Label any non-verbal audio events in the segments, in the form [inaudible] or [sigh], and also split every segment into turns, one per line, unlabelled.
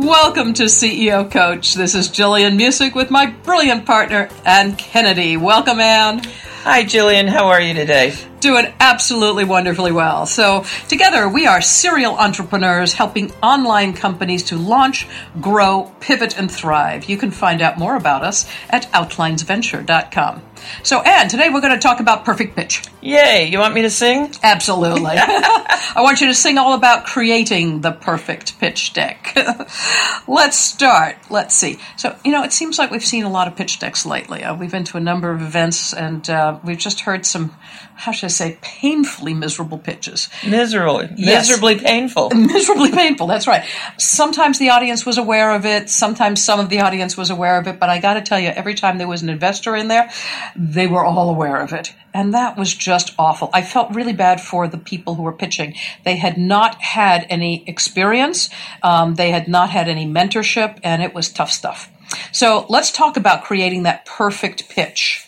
Welcome to CEO Coach. This is Gillian Muessig with my brilliant partner, Ann Kennedy. Welcome, Ann.
Hi, Gillian. How are you today?
Doing absolutely wonderfully well. So, together we are serial entrepreneurs helping online companies to launch, grow, pivot, and thrive. You can find out more about us at outlinesventure.com. So, Ann, today we're going to talk about perfect pitch.
Yay. You want me to sing?
Absolutely. [laughs] [laughs] I want you to sing all about creating the perfect pitch deck. [laughs] Let's start. Let's see. So, you know, it seems like we've seen a lot of pitch decks lately. Uh, we've been to a number of events and uh, we've just heard some, how should I say, painfully miserable pitches.
Miserable.
Yes.
Miserably painful. [laughs]
Miserably painful, that's right. Sometimes the audience was aware of it, sometimes some of the audience was aware of it, but I got to tell you, every time there was an investor in there, they were all aware of it. And that was just awful. I felt really bad for the people who were pitching. They had not had any experience, um, they had not had any mentorship, and it was tough stuff. So let's talk about creating that perfect pitch.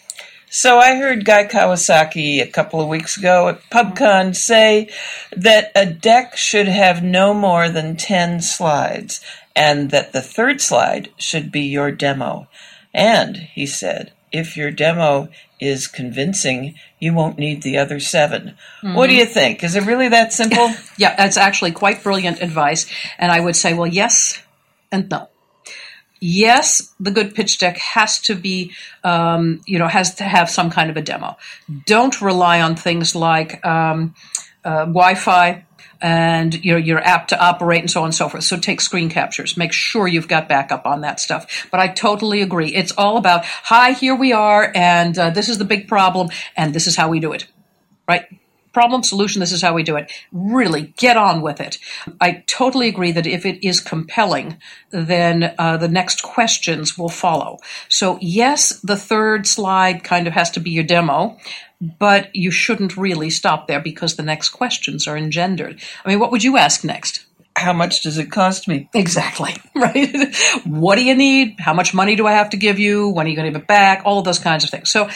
So I heard Guy Kawasaki a couple of weeks ago at PubCon say that a deck should have no more than 10 slides and that the third slide should be your demo. And, he said, if your demo is convincing, you won't need the other 7
Mm-hmm.
What do you think? Is it really that simple? [laughs]
Yeah, that's actually quite brilliant advice. And I would say, well, yes and no. Yes, the good pitch deck has to be, um, you know, has to have some kind of a demo. Don't rely on things like um, uh, Wi-Fi and you know your app to operate and so on and so forth. So take screen captures. Make sure you've got backup on that stuff. But I totally agree. It's all about, hi, here we are, and uh, this is the big problem, and this is how we do it. Right? Problem solution this is how we do it really get on with it i totally agree that if it is compelling then uh, the next questions will follow so yes the third slide kind of has to be your demo but you shouldn't really stop there because the next questions are engendered i mean what would you ask next
How much does it cost me?
Exactly, [laughs] right? what do you need? How much money do I have to give you? When are you going to give it back? All of those kinds of things. So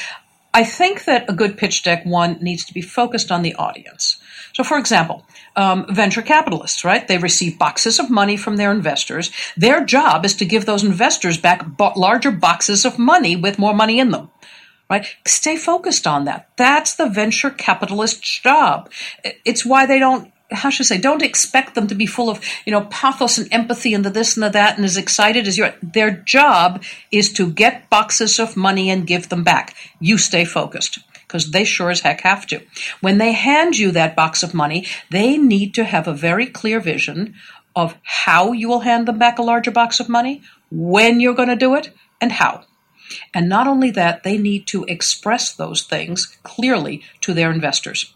I think that a good pitch deck, one, needs to be focused on the audience. So, for example, um, venture capitalists, right? They receive boxes of money from their investors. Their job is to give those investors back bo- larger boxes of money with more money in them right? Stay focused on that. That's the venture capitalist's job. It's why they don't how should I say, don't expect them to be full of, you know, pathos and empathy and the this and the that and as excited as you are. Their job is to get boxes of money and give them back. You stay focused because they sure as heck have to. When they hand you that box of money, they need to have a very clear vision of how you will hand them back a larger box of money, when you're going to do it, and how. And not only that, they need to express those things clearly to their investors.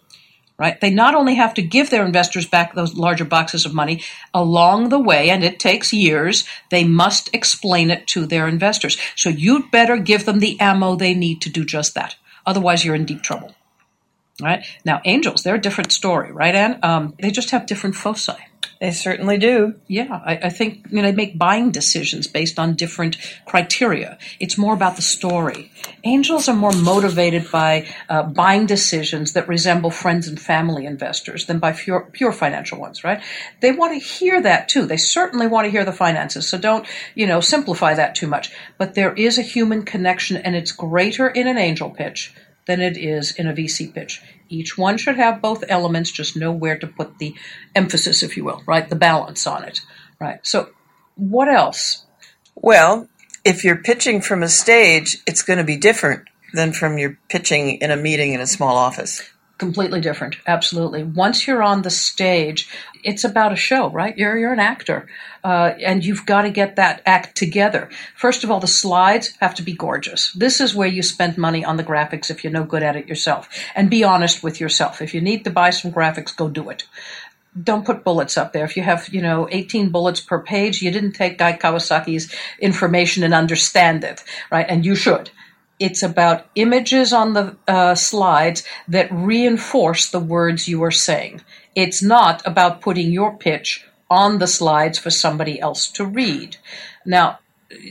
Right? They not only have to give their investors back those larger boxes of money along the way, and it takes years, they must explain it to their investors. So you'd better give them the ammo they need to do just that. Otherwise, you're in deep trouble. Right? Now, angels, they're a different story, right, Ann? Um, they just have different foci.
They certainly do.
Yeah, I, I think you know, they make buying decisions based on different criteria. It's more about the story. Angels are more motivated by uh, buying decisions that resemble friends and family investors than by pure, pure financial ones, right? They want to hear that too. They certainly want to hear the finances, so don't you know simplify that too much. But there is a human connection, and it's greater in an angel pitch than it is in a VC pitch. Each one should have both elements, just know where to put the emphasis, if you will, right? The balance on it, right? So, what else?
Well, if you're pitching from a stage, it's going to be different than from your pitching in a meeting in a small office
completely different. Absolutely. Once you're on the stage it's about a show right? You're you're an actor uh, and you've got to get that act together. First of all the slides have to be gorgeous. This is where you spend money on the graphics if you're no good at it yourself. And be honest with yourself. If you need to buy some graphics go do it. Don't put bullets up there. If you have, you know, 18 bullets per page, you didn't take Guy Kawasaki's information and understand it, right? And you should. It's about images on the uh, slides that reinforce the words you are saying. It's not about putting your pitch on the slides for somebody else to read. Now,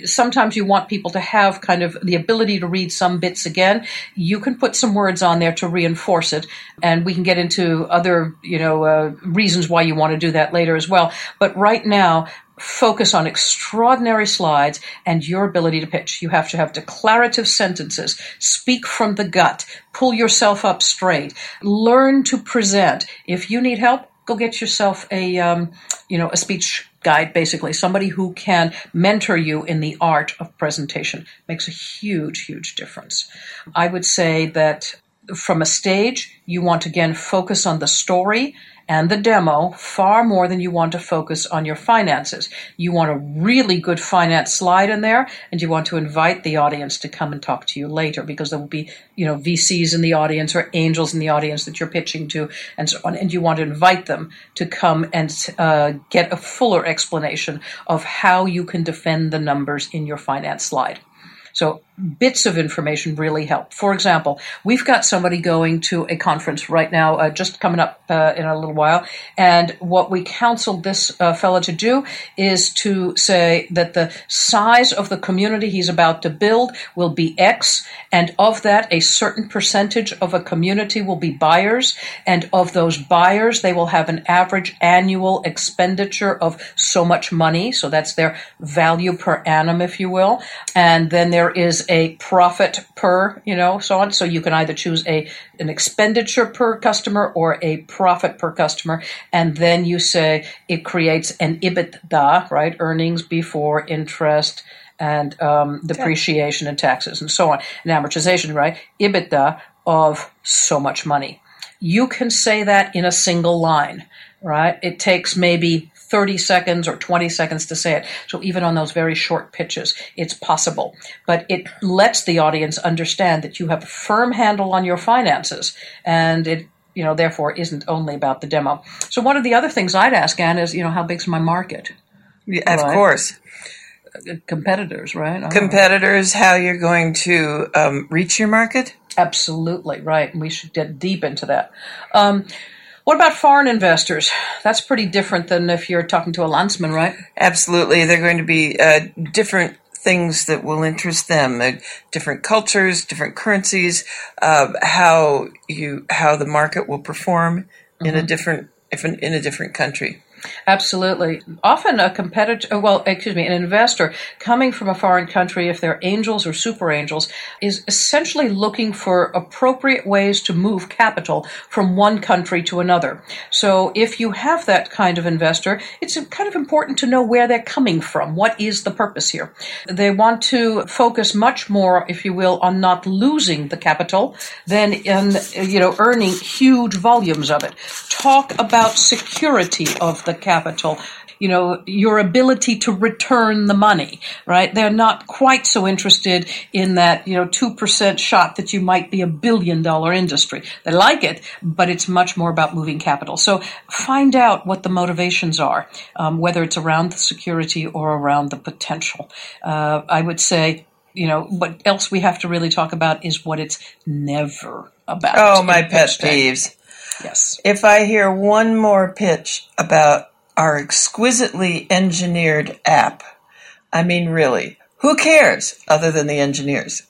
sometimes you want people to have kind of the ability to read some bits again. You can put some words on there to reinforce it, and we can get into other, you know, uh, reasons why you want to do that later as well. But right now, focus on extraordinary slides and your ability to pitch. You have to have declarative sentences, speak from the gut, pull yourself up straight, learn to present. If you need help, go get yourself a um, you know a speech guide basically somebody who can mentor you in the art of presentation makes a huge huge difference i would say that from a stage you want to again focus on the story and the demo far more than you want to focus on your finances. You want a really good finance slide in there, and you want to invite the audience to come and talk to you later because there will be, you know, VCs in the audience or angels in the audience that you're pitching to, and so on. And you want to invite them to come and uh, get a fuller explanation of how you can defend the numbers in your finance slide. So bits of information really help. For example, we've got somebody going to a conference right now, uh, just coming up uh, in a little while, and what we counseled this uh, fellow to do is to say that the size of the community he's about to build will be X, and of that, a certain percentage of a community will be buyers, and of those buyers, they will have an average annual expenditure of so much money, so that's their value per annum, if you will, and then there is a profit per, you know, so on. So you can either choose a an expenditure per customer or a profit per customer, and then you say it creates an EBITDA, right? Earnings before interest and um, depreciation and taxes and so on, and amortization, right? EBITDA of so much money. You can say that in a single line, right? It takes maybe 30 seconds or 20 seconds to say it. So even on those very short pitches, it's possible. But it lets the audience understand that you have a firm handle on your finances and it you know, therefore isn't only about the demo. So one of the other things I'd ask Ann is, you know, how big's my market?
Yeah, of right? course.
Competitors, right?
Competitors, how you're going to um, reach your market?
Absolutely, right. We should get deep into that. Um, what about foreign investors? That's pretty different than if you're talking to a landsman, right?
Absolutely. They're going to be uh, different things that will interest them uh, different cultures different currencies uh, how you how the market will perform mm-hmm. in a mm-hmm. different if in, in a different country
Absolutely. Often a competitor, uh, well, excuse me, an investor coming from a foreign country, if they're angels or super angels, is essentially looking for appropriate ways to move capital from one country to another. So if you have that kind of investor, it's kind of important to know where they're coming from. What is the purpose here? They want to focus much more, if you will, on not losing the capital than in, you know, earning huge volumes of it. Talk about security of the capital. you know, your ability to return the money, right? They're not quite so interested in that, you know, 2% shot that you might be a billion dollar industry. They like it, but it's much more about moving capital. So find out what the motivations are, um, whether it's around the security or around the potential. Uh, I would say, you know, what else we have to really talk about is what it's never about.
Oh, my pet peeves.
Yes.
If I hear one more pitch about our exquisitely engineered app, I mean, really, who cares other than the engineers?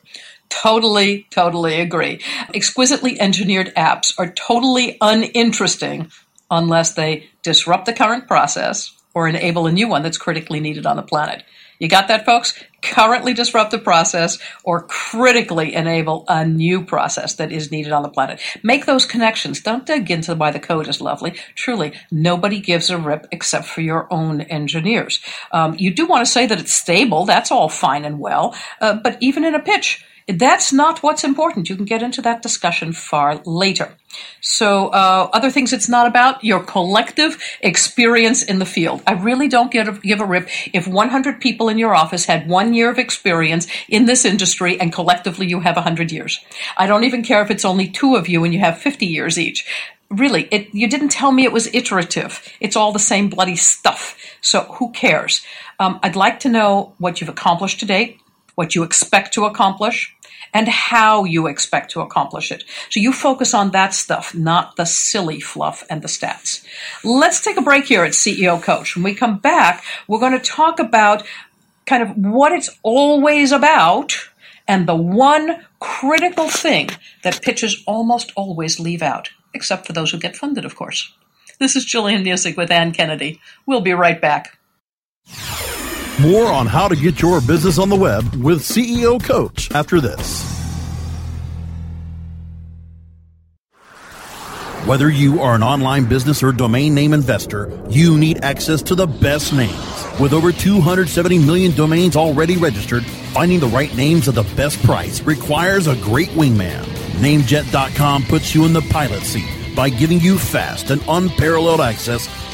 Totally, totally agree. Exquisitely engineered apps are totally uninteresting unless they disrupt the current process or enable a new one that's critically needed on the planet. You got that, folks? Currently disrupt the process or critically enable a new process that is needed on the planet. Make those connections. Don't dig into why the code is lovely. Truly, nobody gives a rip except for your own engineers. Um, you do want to say that it's stable. That's all fine and well. Uh, but even in a pitch, that's not what's important. You can get into that discussion far later. So, uh, other things it's not about your collective experience in the field. I really don't give a, give a rip if 100 people in your office had one year of experience in this industry and collectively you have 100 years. I don't even care if it's only two of you and you have 50 years each. Really, it, you didn't tell me it was iterative. It's all the same bloody stuff. So, who cares? Um, I'd like to know what you've accomplished to date, what you expect to accomplish and how you expect to accomplish it. So you focus on that stuff, not the silly fluff and the stats. Let's take a break here at CEO Coach. When we come back, we're going to talk about kind of what it's always about and the one critical thing that pitches almost always leave out, except for those who get funded, of course. This is Gillian Muessig with Ann Kennedy. We'll be right back.
More on how to get your business on the web with CEO Coach after this. Whether you are an online business or domain name investor, you need access to the best names. With over 270 million domains already registered, finding the right names at the best price requires a great wingman. Namejet.com puts you in the pilot seat by giving you fast and unparalleled access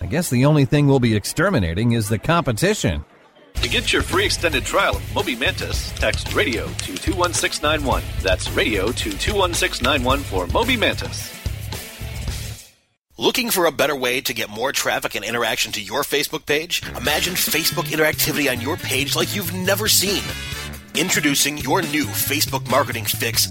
I guess the only thing we'll be exterminating is the competition.
To get your free extended trial of Moby Mantis, text radio to 21691. That's radio to 21691 for Moby Mantis.
Looking for a better way to get more traffic and interaction to your Facebook page? Imagine Facebook interactivity on your page like you've never seen. Introducing your new Facebook marketing fix.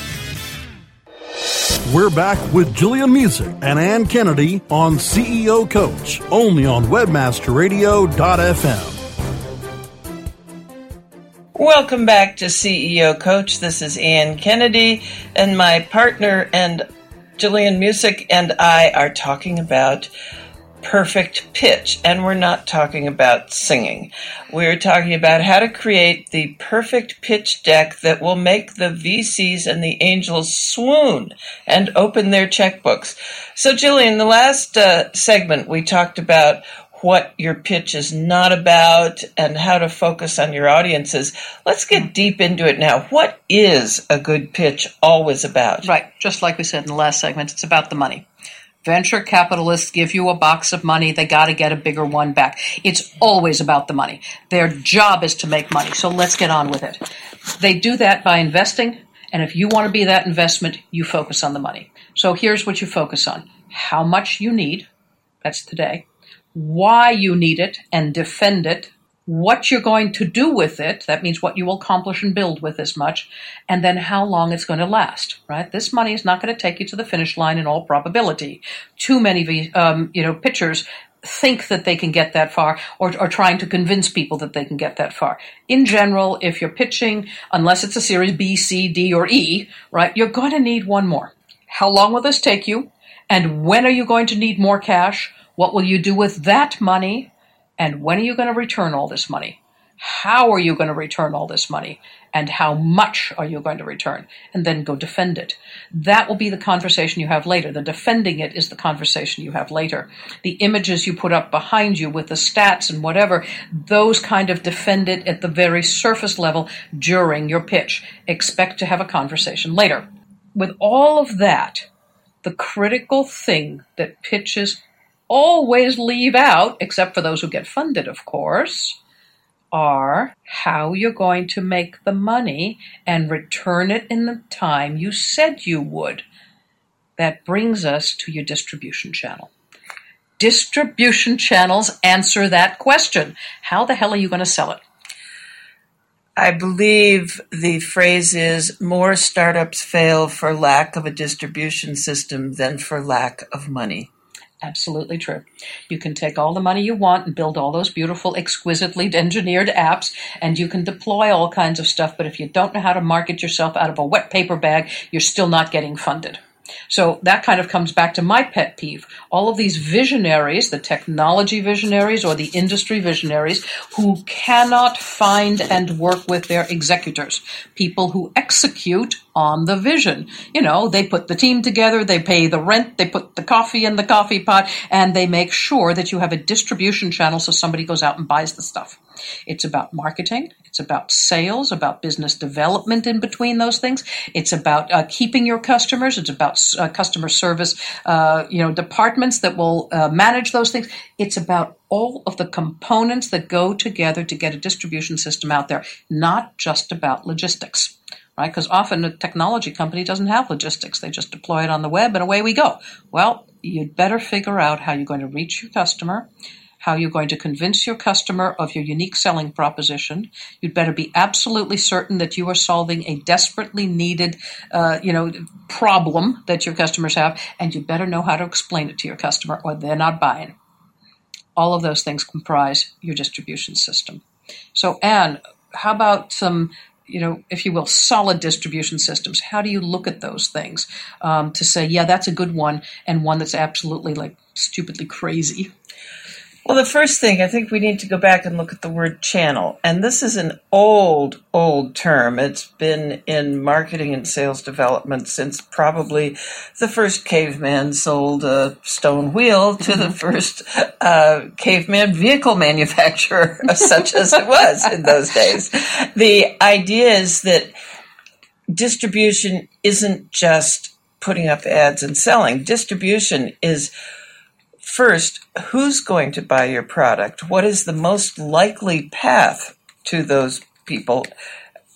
We're back with Gillian Muessig and Ann Kennedy on CEO Coach, only on WebmasterRadio.fm.
Welcome back to CEO Coach. This is Ann Kennedy, and my partner and Gillian Muessig and I are talking about perfect pitch. And we're not talking about singing. We're talking about how to create the perfect pitch deck that will make the VCs and the angels swoon and open their checkbooks. So, Gillian, the last uh, segment we talked about what your pitch is not about and how to focus on your audiences. Let's get deep into it now. What is a good pitch always about?
Right. Just like we said in the last segment, it's about the money. Venture capitalists give you a box of money, they got to get a bigger one back. It's always about the money. Their job is to make money, so let's get on with it. They do that by investing, and if you want to be that investment, you focus on the money. So here's what you focus on how much you need, that's today, why you need it and defend it, what you're going to do with it, that means what you will accomplish and build with this much, and then how long it's going to last, right? This money is not going to take you to the finish line in all probability. Too many, um, you know, pitchers think that they can get that far or are trying to convince people that they can get that far. In general, if you're pitching, unless it's a series B, C, D, or E, right, you're going to need one more. How long will this take you? And when are you going to need more cash? What will you do with that money? And when are you going to return all this money? How are you going to return all this money? And how much are you going to return? And then go defend it. That will be the conversation you have later. The defending it is the conversation you have later. The images you put up behind you with the stats and whatever, those kind of defend it at the very surface level during your pitch. Expect to have a conversation later. With all of that, the critical thing that pitches always leave out, except for those who get funded, of course, are how you're going to make the money and return it in the time you said you would. That brings us to your distribution channel. Distribution channels answer that question. How the hell are you going to sell it?
I believe the phrase is more startups fail for lack of a distribution system than for lack of money.
Absolutely true. You can take all the money you want and build all those beautiful, exquisitely engineered apps, and you can deploy all kinds of stuff. But if you don't know how to market yourself out of a wet paper bag, you're still not getting funded. So that kind of comes back to my pet peeve. All of these visionaries, the technology visionaries or the industry visionaries, who cannot find and work with their executors, people who execute on the vision. You know, they put the team together, they pay the rent, they put the coffee in the coffee pot, and they make sure that you have a distribution channel so somebody goes out and buys the stuff. It's about marketing. It's about sales, about business development in between those things. It's about uh, keeping your customers. It's about uh, customer service, uh, you know, departments that will uh, manage those things. It's about all of the components that go together to get a distribution system out there, not just about logistics right? Because often a technology company doesn't have logistics. They just deploy it on the web and away we go. Well, you'd better figure out how you're going to reach your customer, how you're going to convince your customer of your unique selling proposition. You'd better be absolutely certain that you are solving a desperately needed, uh, you know, problem that your customers have, and you better know how to explain it to your customer, or they're not buying. All of those things comprise your distribution system. So, Ann, how about some you know, if you will, solid distribution systems. How do you look at those things um, to say, yeah, that's a good one, and one that's absolutely like stupidly crazy?
Well, the first thing, I think we need to go back and look at the word channel. And this is an old, old term. It's been in marketing and sales development since probably the first caveman sold a stone wheel to the first uh, caveman vehicle manufacturer, [laughs] such as it was in those days. The idea is that distribution isn't just putting up ads and selling, distribution is First, who's going to buy your product? What is the most likely path to those people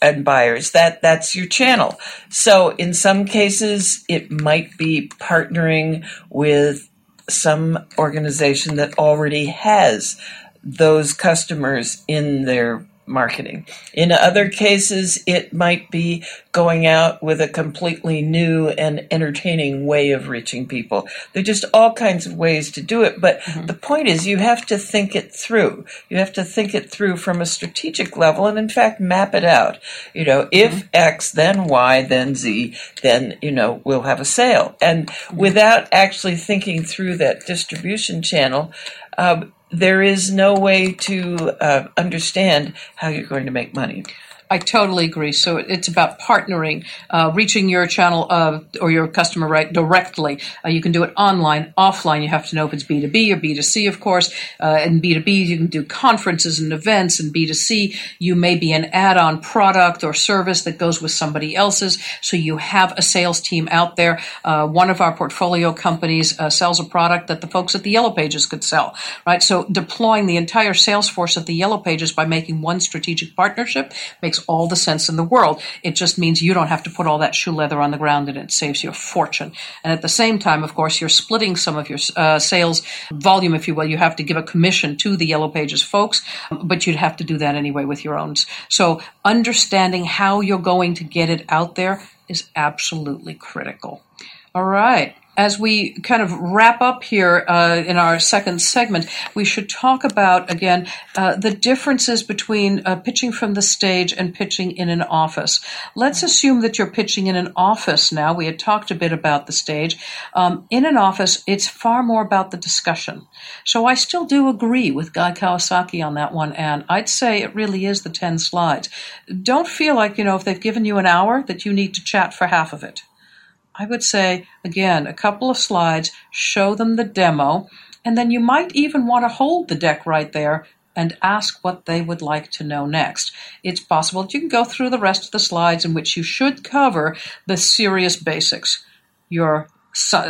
and buyers? That that's your channel. So in some cases it might be partnering with some organization that already has those customers in their marketing. In other cases, it might be going out with a completely new and entertaining way of reaching people. There are just all kinds of ways to do it. But mm-hmm. the point is, you have to think it through. You have to think it through from a strategic level and, in fact, map it out. You know, if mm-hmm. X, then Y, then Z, then, you know, we'll have a sale. And mm-hmm. without actually thinking through that distribution channel, um, there is no way to uh, understand how you're going to make money.
I totally agree. So it's about partnering, uh, reaching your channel uh, or your customer right directly. Uh, you can do it online, offline. You have to know if it's B2B or B2C, of course. Uh, in B2B, you can do conferences and events. And B2C, you may be an add-on product or service that goes with somebody else's. So you have a sales team out there. Uh, one of our portfolio companies uh, sells a product that the folks at the Yellow Pages could sell, right? So deploying the entire sales force at the Yellow Pages by making one strategic partnership makes all the sense in the world. It just means you don't have to put all that shoe leather on the ground and it saves you a fortune. And at the same time, of course, you're splitting some of your uh, sales volume, if you will. You have to give a commission to the Yellow Pages folks, but you'd have to do that anyway with your own. So understanding how you're going to get it out there is absolutely critical. All right as we kind of wrap up here uh, in our second segment, we should talk about again uh, the differences between uh, pitching from the stage and pitching in an office. Let's assume that you're pitching in an office now. We had talked a bit about the stage. Um, in an office, it's far more about the discussion. So I still do agree with Guy Kawasaki on that one, and I'd say it really is the 10 slides. Don't feel like, you know, if they've given you an hour, that you need to chat for half of it. I would say, again, a couple of slides, show them the demo, and then you might even want to hold the deck right there and ask what they would like to know next. It's possible that you can go through the rest of the slides in which you should cover the serious basics. Your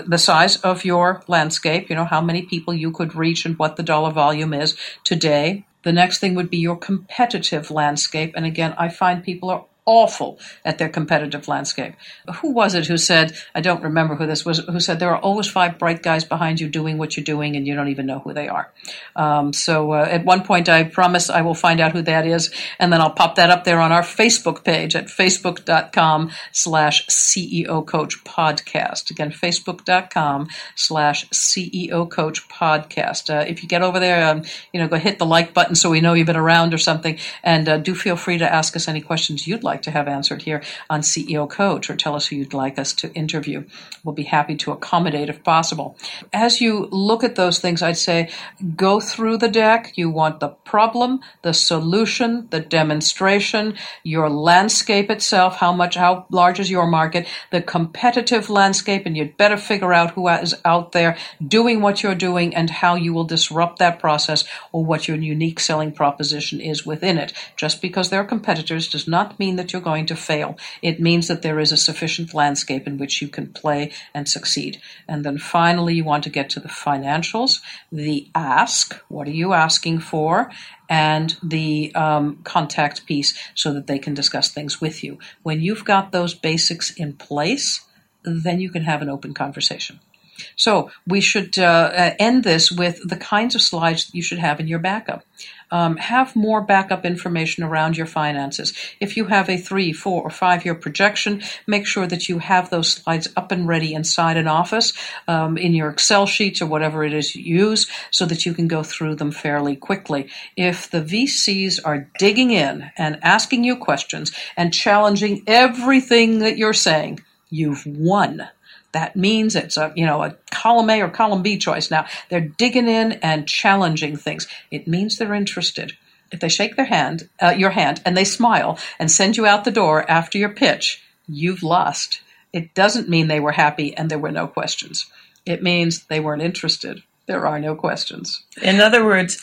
the size of your landscape, you know, how many people you could reach and what the dollar volume is today. The next thing would be your competitive landscape. And again, I find people are awful at their competitive landscape. Who was it who said, I don't remember who this was, who said there are always five bright guys behind you doing what you're doing and you don't even know who they are. Um, so uh, at one point I promise I will find out who that is and then I'll pop that up there on our Facebook page at facebook.com slash CEO Coach Podcast. Again, facebook.com slash CEO Coach Podcast. Uh, if you get over there, um, you know, go hit the like button so we know you've been around or something and uh, do feel free to ask us any questions you'd like like to have answered here on CEO Coach or tell us who you'd like us to interview. We'll be happy to accommodate if possible. As you look at those things, I'd say go through the deck. You want the problem, the solution, the demonstration, your landscape itself, how much, how large is your market, the competitive landscape, and you'd better figure out who is out there doing what you're doing and how you will disrupt that process or what your unique selling proposition is within it. Just because there are competitors does not mean that that you're going to fail. It means that there is a sufficient landscape in which you can play and succeed. And then finally, you want to get to the financials, the ask, what are you asking for? And the um, contact piece so that they can discuss things with you. When you've got those basics in place, then you can have an open conversation. So we should uh, end this with the kinds of slides you should have in your backup. Um, have more backup information around your finances. If you have a three, four, or five year projection, make sure that you have those slides up and ready inside an office, um, in your Excel sheets or whatever it is you use, so that you can go through them fairly quickly. If the VCs are digging in and asking you questions and challenging everything that you're saying, you've won that means it's a you know a column A or column B choice. Now they're digging in and challenging things. It means they're interested. If they shake their hand, uh, your hand, and they smile and send you out the door after your pitch, you've lost. It doesn't mean they were happy and there were no questions. It means they weren't interested. There are no questions.
In other words,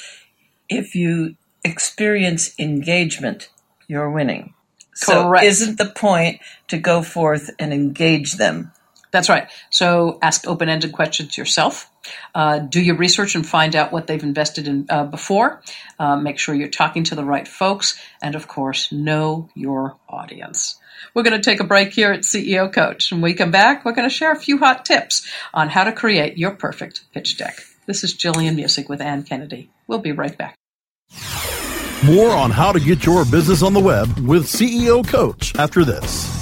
if you experience engagement, you're winning.
Correct.
So isn't the point to go forth and engage them?
That's right. So ask open ended questions yourself. Uh, do your research and find out what they've invested in uh, before. Uh, make sure you're talking to the right folks. And of course, know your audience. We're going to take a break here at CEO Coach. When we come back, we're going to share a few hot tips on how to create your perfect pitch deck. This is Gillian Muessig with Ann Kennedy. We'll be right back.
More on how to get your business on the web with CEO Coach after this.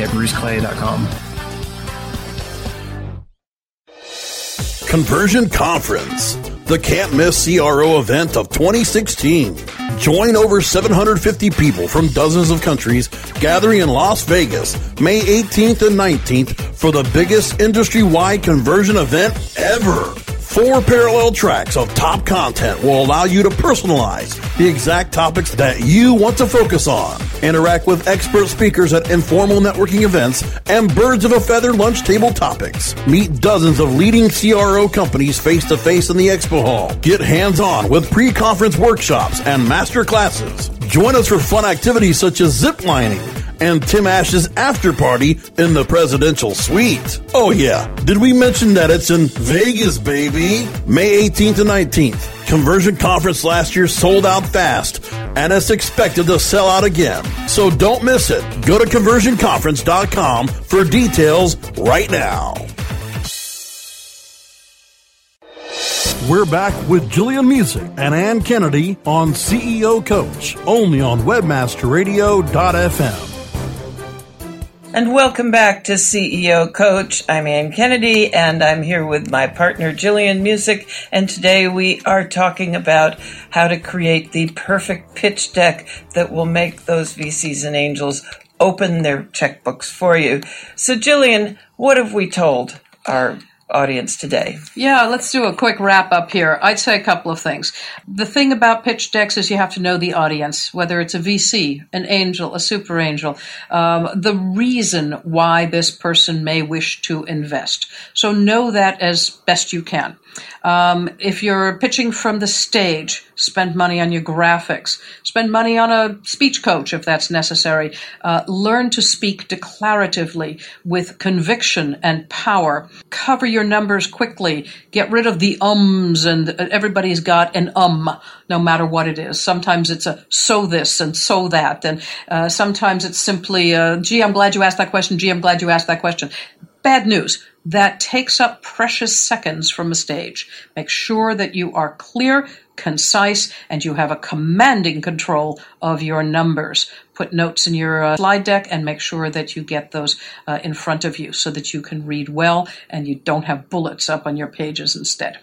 at bruceclay.com.
Conversion Conference, the can't miss CRO event of 2016. Join over 750 people from dozens of countries gathering in Las Vegas May 18th and 19th for the biggest industry wide conversion event ever. Four parallel tracks of top content will allow you to personalize the exact topics that you want to focus on. Interact with expert speakers at informal networking events and birds of a feather lunch table topics. Meet dozens of leading CRO companies face to face in the expo hall. Get hands on with pre conference workshops and master classes. Join us for fun activities such as zip lining and Tim Ash's after party in the presidential suite. Oh yeah, did we mention that it's in Vegas, baby? May 18th and 19th. Conversion conference last year sold out fast, and it's expected to sell out again. So don't miss it. Go to conversionconference.com for details right now. We're back with Gillian Muessig and Ann Kennedy on CEO Coach, only on webmasterradio.fm.
And welcome back to CEO Coach. I'm Ann Kennedy and I'm here with my partner Gillian Muessig. And today we are talking about how to create the perfect pitch deck that will make those VCs and angels open their checkbooks for you. So, Gillian, what have we told our audience today?
Yeah, let's do a quick wrap up here. I'd say a couple of things. The thing about pitch decks is you have to know the audience, whether it's a VC, an angel, a super angel, um, the reason why this person may wish to invest. So know that as best you can. Um, if you're pitching from the stage, spend money on your graphics. Spend money on a speech coach if that's necessary. Uh, learn to speak declaratively with conviction and power. Cover your numbers quickly. Get rid of the ums, and everybody's got an um, no matter what it is. Sometimes it's a so this and so that, and uh, sometimes it's simply, uh, gee, I'm glad you asked that question. Gee, I'm glad you asked that question. Bad news that takes up precious seconds from a stage. Make sure that you are clear, concise, and you have a commanding control of your numbers. Put notes in your uh, slide deck and make sure that you get those uh, in front of you so that you can read well and you don't have bullets up on your pages instead.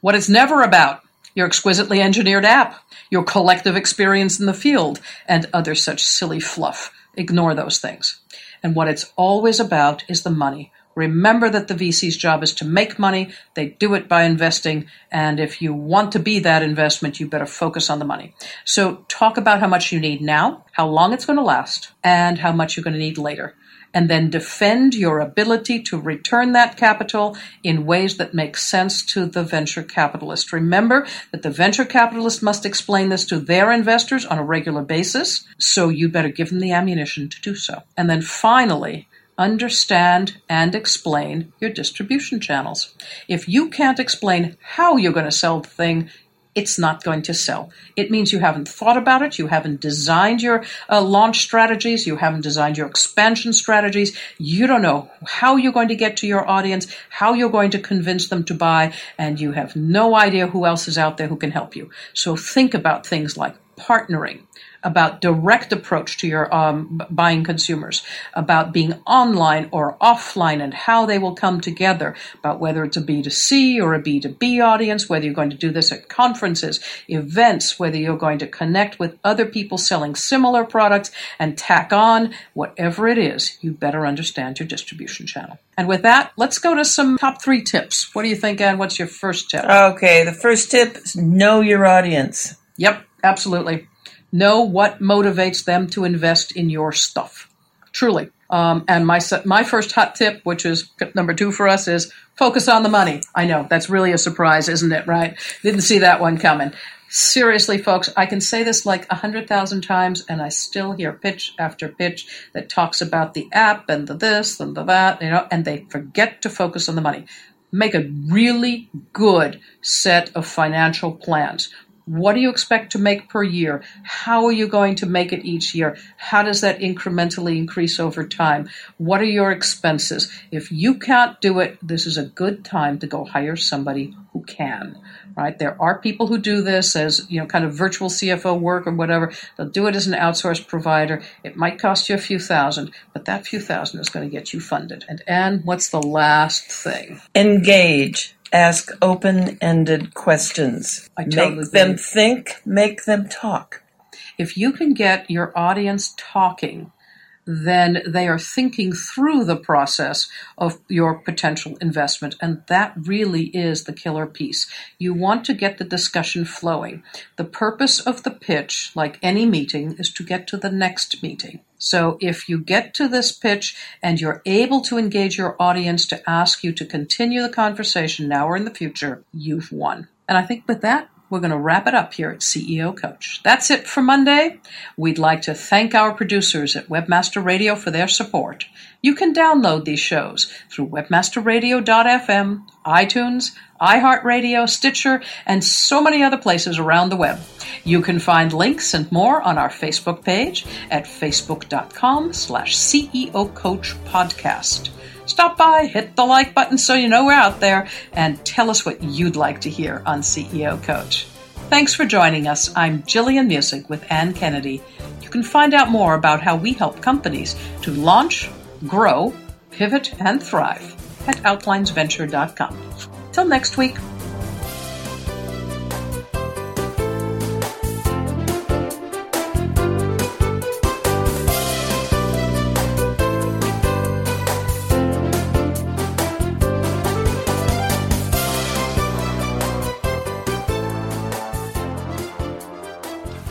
What it's never about your exquisitely engineered app, your collective experience in the field, and other such silly fluff. Ignore those things. And what it's always about is the money Remember that the VC's job is to make money. They do it by investing. And if you want to be that investment, you better focus on the money. So talk about how much you need now, how long it's going to last, and how much you're going to need later. And then defend your ability to return that capital in ways that make sense to the venture capitalist. Remember that the venture capitalist must explain this to their investors on a regular basis, so you better give them the ammunition to do so. And then finally, understand and explain your distribution channels. If you can't explain how you're going to sell the thing, it's not going to sell. It means you haven't thought about it, you haven't designed your uh, launch strategies, you haven't designed your expansion strategies, you don't know how you're going to get to your audience, how you're going to convince them to buy, and you have no idea who else is out there who can help you. So think about things like partnering, about direct approach to your um, buying consumers, about being online or offline and how they will come together, about whether it's a B2C or a B2B audience, whether you're going to do this at conferences, events, whether you're going to connect with other people selling similar products and tack on whatever it is, you better understand your distribution channel. And with that, let's go to some top three tips. What do you think, Ann? What's your first tip?
Okay, the first tip is know your audience.
Yep, absolutely. Know what motivates them to invest in your stuff. Truly. Um, and my my first hot tip, which is number two for us, is focus on the money. I know that's really a surprise, isn't it? Right? Didn't see that one coming. Seriously, folks, I can say this like a hundred thousand times, and I still hear pitch after pitch that talks about the app and the this and the that, you know, and they forget to focus on the money. Make a really good set of financial plans. What do you expect to make per year? How are you going to make it each year? How does that incrementally increase over time? What are your expenses? If you can't do it, this is a good time to go hire somebody who can. Right? There are people who do this as, you know, kind of virtual CFO work or whatever. They'll do it as an outsourced provider. It might cost you a few thousand, but that few thousand is going to get you funded. And Ann, what's the last thing?
Engage ask open ended questions.
I totally
make them think, make them talk.
If you can get your audience talking, then they are thinking through the process of your potential investment. And that really is the killer piece. You want to get the discussion flowing. The purpose of the pitch, like any meeting, is to get to the next meeting. So if you get to this pitch and you're able to engage your audience to ask you to continue the conversation now or in the future, you've won. And I think with that, we're going to wrap it up here at CEO Coach. That's it for Monday. We'd like to thank our producers at Webmaster Radio for their support. You can download these shows through webmasterradio.fm, iTunes, iHeartRadio, Stitcher, and so many other places around the web. You can find links and more on our Facebook page at facebook.com slash CEO Coach Podcast. Stop by, hit the like button so you know we're out there, and tell us what you'd like to hear on CEO Coach. Thanks for joining us. I'm Gillian Muessig with Ann Kennedy. You can find out more about how we help companies to launch, grow, pivot, and thrive at outlinesventure.com. Till next week.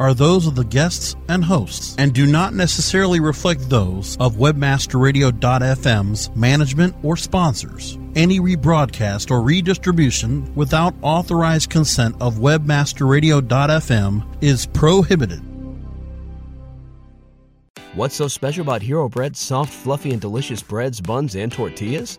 are those of the guests and hosts and do not necessarily reflect those of webmasterradio.fm's management or sponsors. Any rebroadcast or redistribution without authorized consent of webmasterradio.fm is prohibited.
What's so special about Hero Bread's soft, fluffy, and delicious breads, buns, and tortillas?